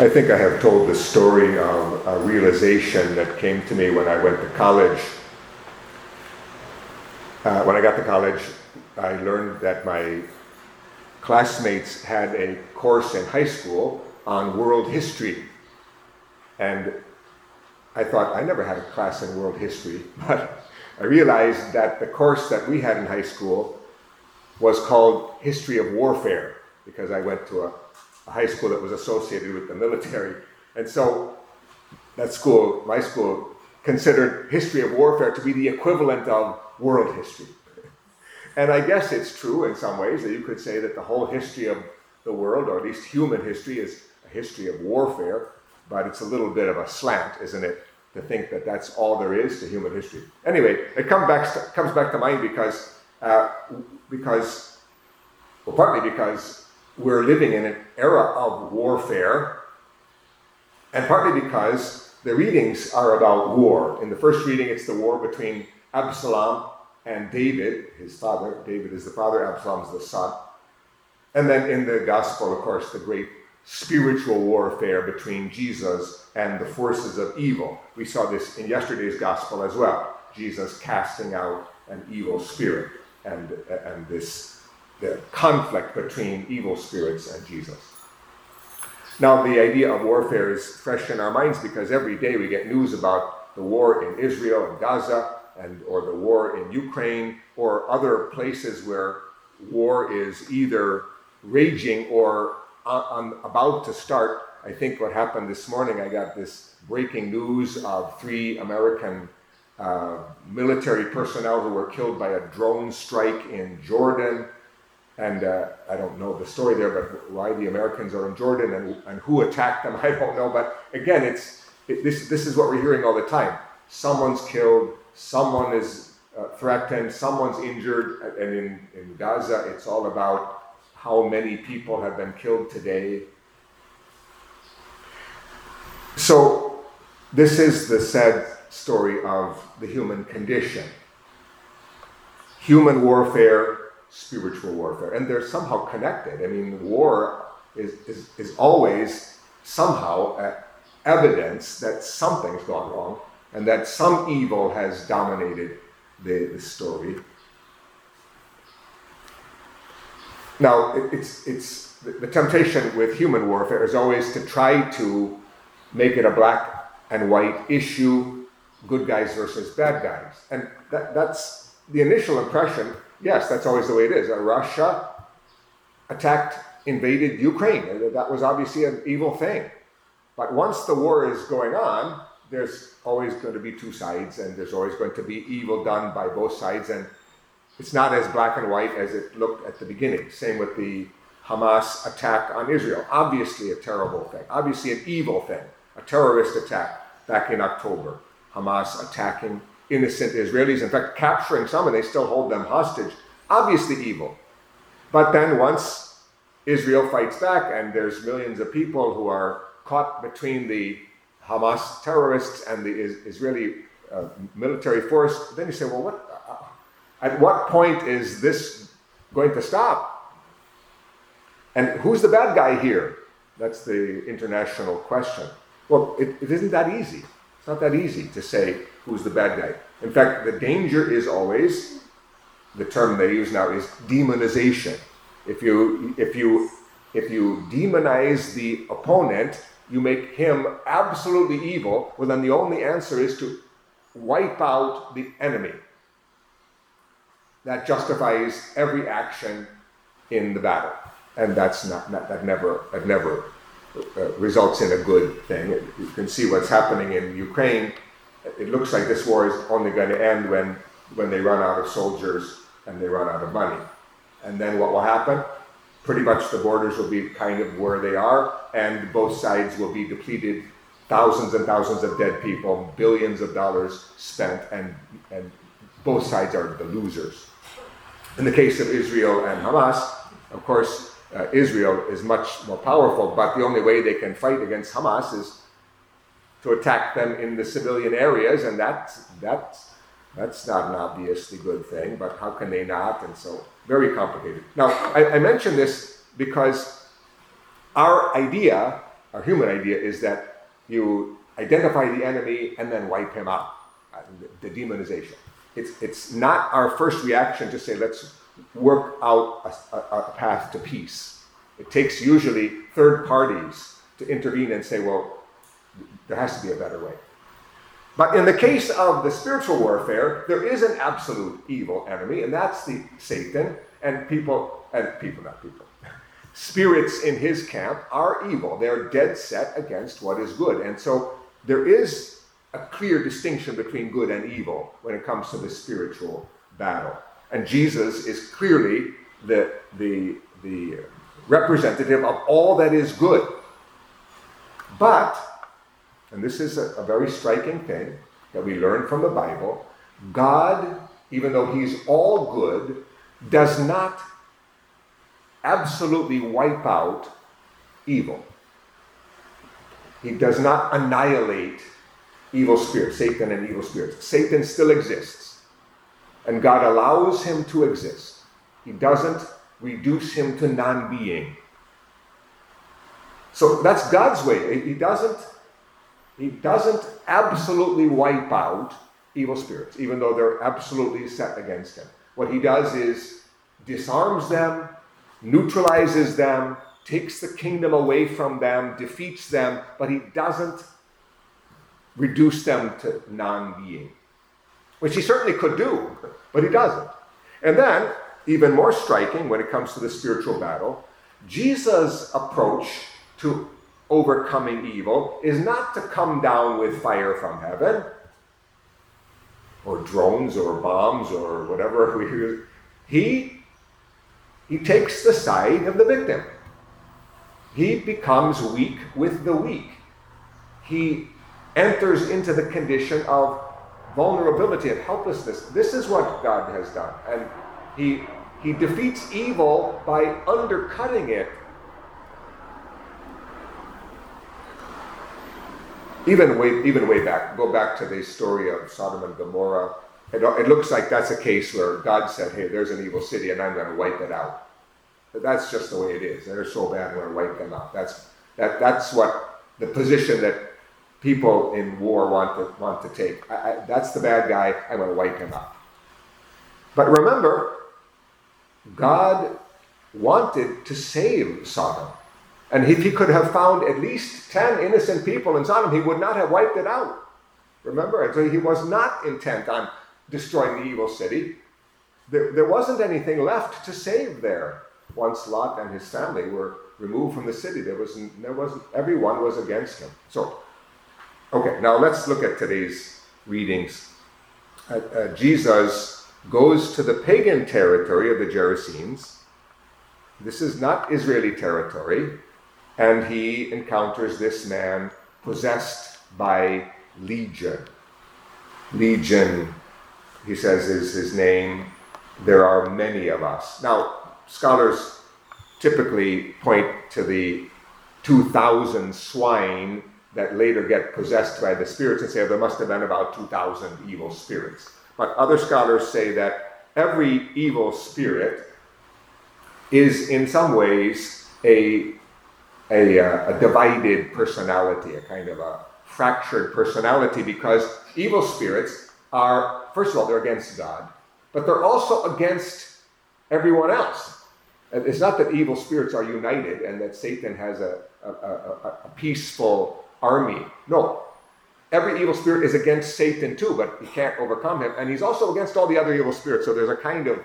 I think I have told the story of a realization that came to me when I went to college. Uh, when I got to college, I learned that my classmates had a course in high school on world history. And I thought, I never had a class in world history, but I realized that the course that we had in high school was called History of Warfare, because I went to a a high school that was associated with the military. And so that school, my school, considered history of warfare to be the equivalent of world history. And I guess it's true in some ways that you could say that the whole history of the world, or at least human history, is a history of warfare, but it's a little bit of a slant, isn't it, to think that that's all there is to human history. Anyway, it come back, comes back to mind because, uh, because, well, partly because we're living in an era of warfare, and partly because the readings are about war. In the first reading, it's the war between Absalom and David, his father. David is the father, Absalom is the son. And then in the gospel, of course, the great spiritual warfare between Jesus and the forces of evil. We saw this in yesterday's gospel as well. Jesus casting out an evil spirit and, and this the conflict between evil spirits and Jesus. Now, the idea of warfare is fresh in our minds because every day we get news about the war in Israel and Gaza, and or the war in Ukraine, or other places where war is either raging or about to start. I think what happened this morning, I got this breaking news of three American uh, military personnel who were killed by a drone strike in Jordan. And uh, I don't know the story there, but why the Americans are in Jordan and, and who attacked them, I don't know. But again, it's it, this, this is what we're hearing all the time. Someone's killed, someone is uh, threatened, someone's injured. And in, in Gaza, it's all about how many people have been killed today. So, this is the sad story of the human condition. Human warfare spiritual warfare. And they're somehow connected. I mean, war is, is, is always somehow evidence that something's gone wrong and that some evil has dominated the, the story. Now, it, it's, it's the, temptation with human warfare is always to try to make it a black and white issue, good guys versus bad guys. And that, that's the initial impression yes, that's always the way it is. Uh, Russia attacked, invaded Ukraine. That was obviously an evil thing. But once the war is going on, there's always going to be two sides, and there's always going to be evil done by both sides. And it's not as black and white as it looked at the beginning. Same with the Hamas attack on Israel. Obviously, a terrible thing. Obviously, an evil thing. A terrorist attack back in October. Hamas attacking innocent Israelis, in fact, capturing some, and they still hold them hostage. Obviously evil. But then once Israel fights back, and there's millions of people who are caught between the Hamas terrorists and the Israeli uh, military force, then you say, well, what, uh, at what point is this going to stop? And who's the bad guy here? That's the international question. Well, it, it isn't that easy. Not that easy to say who's the bad guy. In fact, the danger is always the term they use now is demonization. If you if you if you demonize the opponent, you make him absolutely evil. Well, then the only answer is to wipe out the enemy. That justifies every action in the battle, and that's not, not that never that never uh, results in a good thing. You can see what's happening in Ukraine. It looks like this war is only going to end when, when they run out of soldiers and they run out of money. And then what will happen? Pretty much the borders will be kind of where they are, and both sides will be depleted. Thousands and thousands of dead people, billions of dollars spent, and, and both sides are the losers. In the case of Israel and Hamas, of course, uh, Israel is much more powerful, but the only way they can fight against Hamas is to attack them in the civilian areas, and that's, that's, that's not an obviously good thing, but how can they not? And so, very complicated. Now, I, I mention this because our idea our human idea is that you identify the enemy and then wipe him out. Uh, the demonization. It's, it's not our first reaction to say, let's work out a, a, a path to peace. It takes usually third parties to intervene and say, well, there has to be a better way. But in the case of the spiritual warfare, there is an absolute evil enemy, and that's the Satan, and people, and people, not people. Spirits in his camp are evil. They're dead set against what is good. And so there is a clear distinction between good and evil when it comes to the spiritual battle. And Jesus is clearly the, the, the representative of all that is good. But, and this is a, a very striking thing that we learn from the Bible, God, even though He's all good, does not absolutely wipe out evil. He does not annihilate evil spirits, Satan and evil spirits. Satan still exists, and God allows him to exist. He doesn't reduce him to non being. So that's God's way. He doesn't, he doesn't absolutely wipe out evil spirits, even though they're absolutely set against him. What he does is disarms them, neutralizes them, takes the kingdom away from them, defeats them, but he doesn't reduce them to non being, which he certainly could do, but he doesn't. And then, even more striking when it comes to the spiritual battle, Jesus' approach to overcoming evil is not to come down with fire from heaven or drones or bombs or whatever we use. He he takes the side of the victim. He becomes weak with the weak. He enters into the condition of vulnerability and helplessness. This is what God has done. And he, he defeats evil by undercutting it. Even way, even way back, go back to the story of Sodom and Gomorrah. It, it looks like that's a case where God said, hey, there's an evil city and I'm going to wipe it out. But that's just the way it is. They're so bad, I'm going to wipe them out. That's, that, that's what the position that people in war want to, want to take. I, I, that's the bad guy, I'm going to wipe him out. But remember, God wanted to save Sodom. And if he could have found at least 10 innocent people in Sodom, he would not have wiped it out. Remember? And so he was not intent on destroying the evil city. There, there wasn't anything left to save there once Lot and his family were removed from the city. There was there wasn't everyone was against him. So Okay, now let's look at today's readings. Uh, uh, Jesus goes to the pagan territory of the Gerasenes. This is not Israeli territory, and he encounters this man possessed by Legion. Legion, he says, is his name. There are many of us. Now, scholars typically point to the 2,000 swine that later get possessed by the spirits and say oh, there must have been about 2,000 evil spirits. But other scholars say that every evil spirit is in some ways a, a, uh, a divided personality, a kind of a fractured personality, because evil spirits are, first of all, they're against God, but they're also against everyone else. It's not that evil spirits are united and that Satan has a, a, a, a peaceful army. No. Every evil spirit is against Satan too, but he can't overcome him. And he's also against all the other evil spirits. So there's a kind of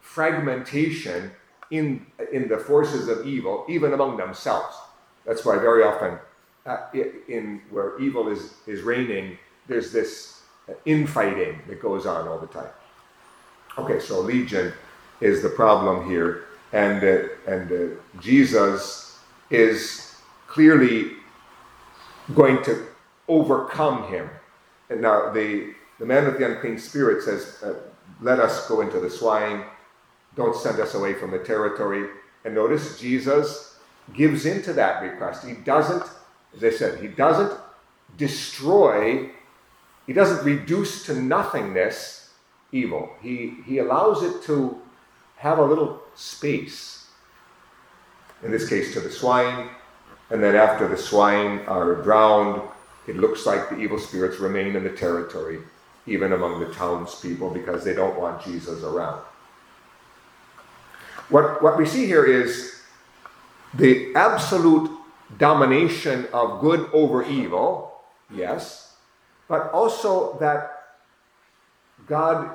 fragmentation in, in the forces of evil, even among themselves. That's why very often, uh, in where evil is, is reigning, there's this infighting that goes on all the time. Okay, so legion is the problem here, and uh, and uh, Jesus is clearly going to overcome him. And now the, the man with the unclean spirit says, uh, Let us go into the swine. Don't send us away from the territory. And notice Jesus gives into that request. He doesn't, as I said, he doesn't destroy, he doesn't reduce to nothingness evil. He, he allows it to have a little space. In this case, to the swine, And then after the swine are drowned, it looks like the evil spirits remain in the territory, even among the townspeople, because they don't want Jesus around. What, what we see here is the absolute domination of good over evil, yes, but also that God,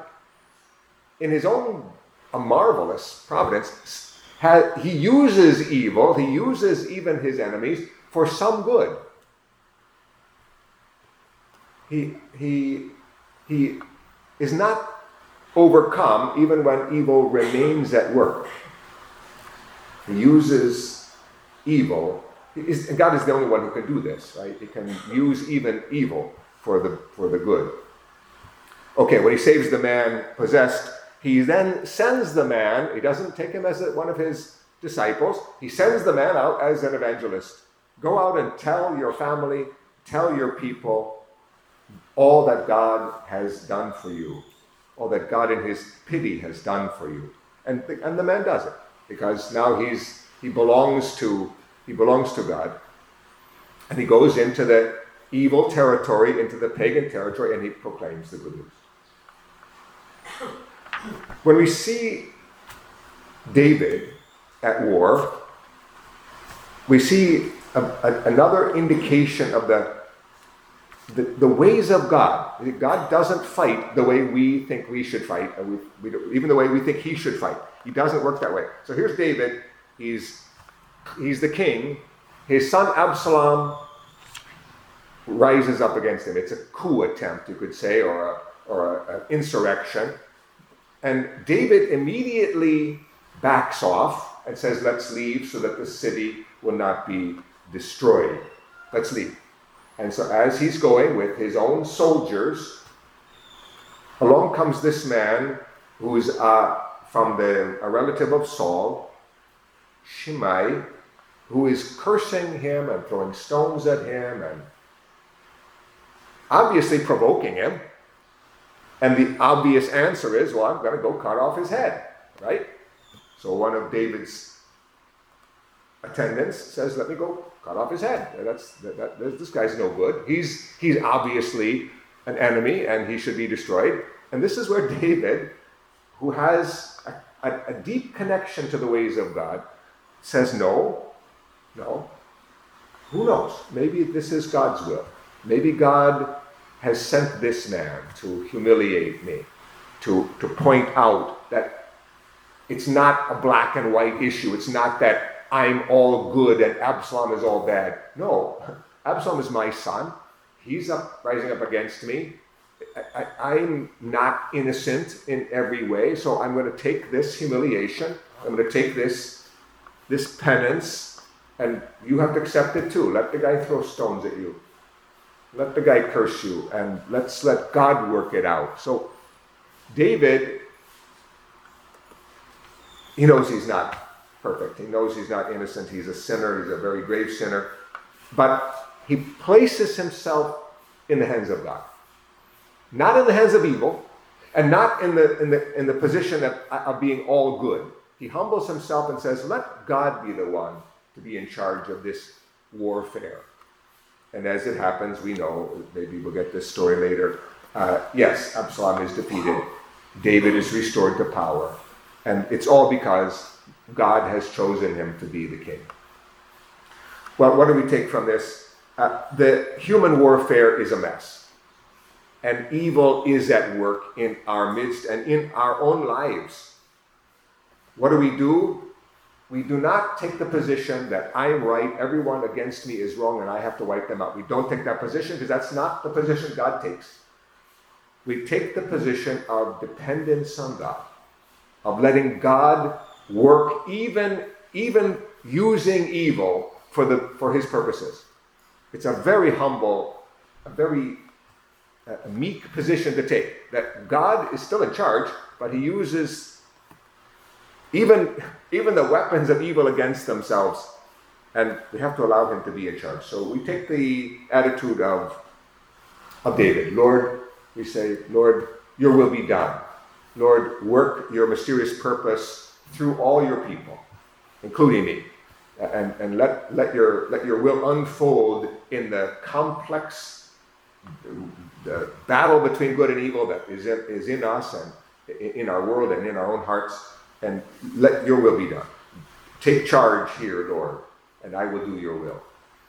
in his own a marvelous providence, he uses evil, he uses even his enemies for some good. He, he, he is not overcome even when evil remains at work. He uses evil. Is, God is the only one who can do this, right? He can use even evil for the, for the good. Okay, when he saves the man possessed, he then sends the man, he doesn't take him as one of his disciples, he sends the man out as an evangelist. Go out and tell your family, tell your people all that God has done for you, all that God in his pity has done for you. And the, and the man does it because now he's he belongs to he belongs to God. And he goes into the evil territory, into the pagan territory, and he proclaims the good news. When we see David at war, we see a, a, another indication of the, the, the, ways of God. God doesn't fight the way we think we should fight, we, we even the way we think he should fight. He doesn't work that way. So here's David. He's, he's the king. His son Absalom rises up against him. It's a coup attempt, you could say, or, a, or an insurrection. And David immediately backs off and says, Let's leave so that the city will not be destroyed. Let's leave. And so, as he's going with his own soldiers, along comes this man who's uh, from the, a relative of Saul, Shimei, who is cursing him and throwing stones at him and obviously provoking him. And the obvious answer is, well, I'm going to go cut off his head, right? So one of David's attendants says, let me go cut off his head. That's, that, that, this guy's no good. He's, he's obviously an enemy and he should be destroyed. And this is where David, who has a, a, a deep connection to the ways of God, says, no, no. Who knows? Maybe this is God's will. Maybe God has sent this man to humiliate me, to, to point out that it's not a black and white issue. It's not that I'm all good and Absalom is all bad. No, Absalom is my son. He's up, rising up against me. I, am not innocent in every way, so I'm going to take this humiliation. I'm going to take this, this penance, and you have to accept it too. Let the guy throw stones at you. Let the guy curse you, and let's let God work it out. So, David, he knows he's not perfect. He knows he's not innocent. He's a sinner. He's a very grave sinner. But he places himself in the hands of God. Not in the hands of evil, and not in the, in the, in the position of, of being all good. He humbles himself and says, Let God be the one to be in charge of this warfare. And as it happens, we know, maybe we'll get this story later. Uh, yes, Absalom is defeated. David is restored to power. And it's all because God has chosen him to be the king. Well, what do we take from this? Uh, the human warfare is a mess. And evil is at work in our midst and in our own lives. What do we do? We do not take the position that I am right, everyone against me is wrong, and I have to wipe them out. We don't take that position because that's not the position God takes. We take the position of dependence on God, of letting God work even, even using evil for, the, for his purposes. It's a very humble, a very uh, meek position to take. That God is still in charge, but he uses even, even the weapons of evil against themselves. And we have to allow him to be in charge. So we take the attitude of, of David. Lord, we say, Lord, your will be done. Lord, work your mysterious purpose through all your people, including me. and, and let, let, your, let your will unfold in the complex the battle between good and evil that is in, is in us and in our world and in our own hearts, and let your will be done. Take charge here, Lord, and I will do your will.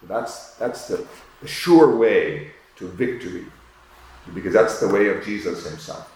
That's, that's the, the sure way to victory, because that's the way of Jesus himself.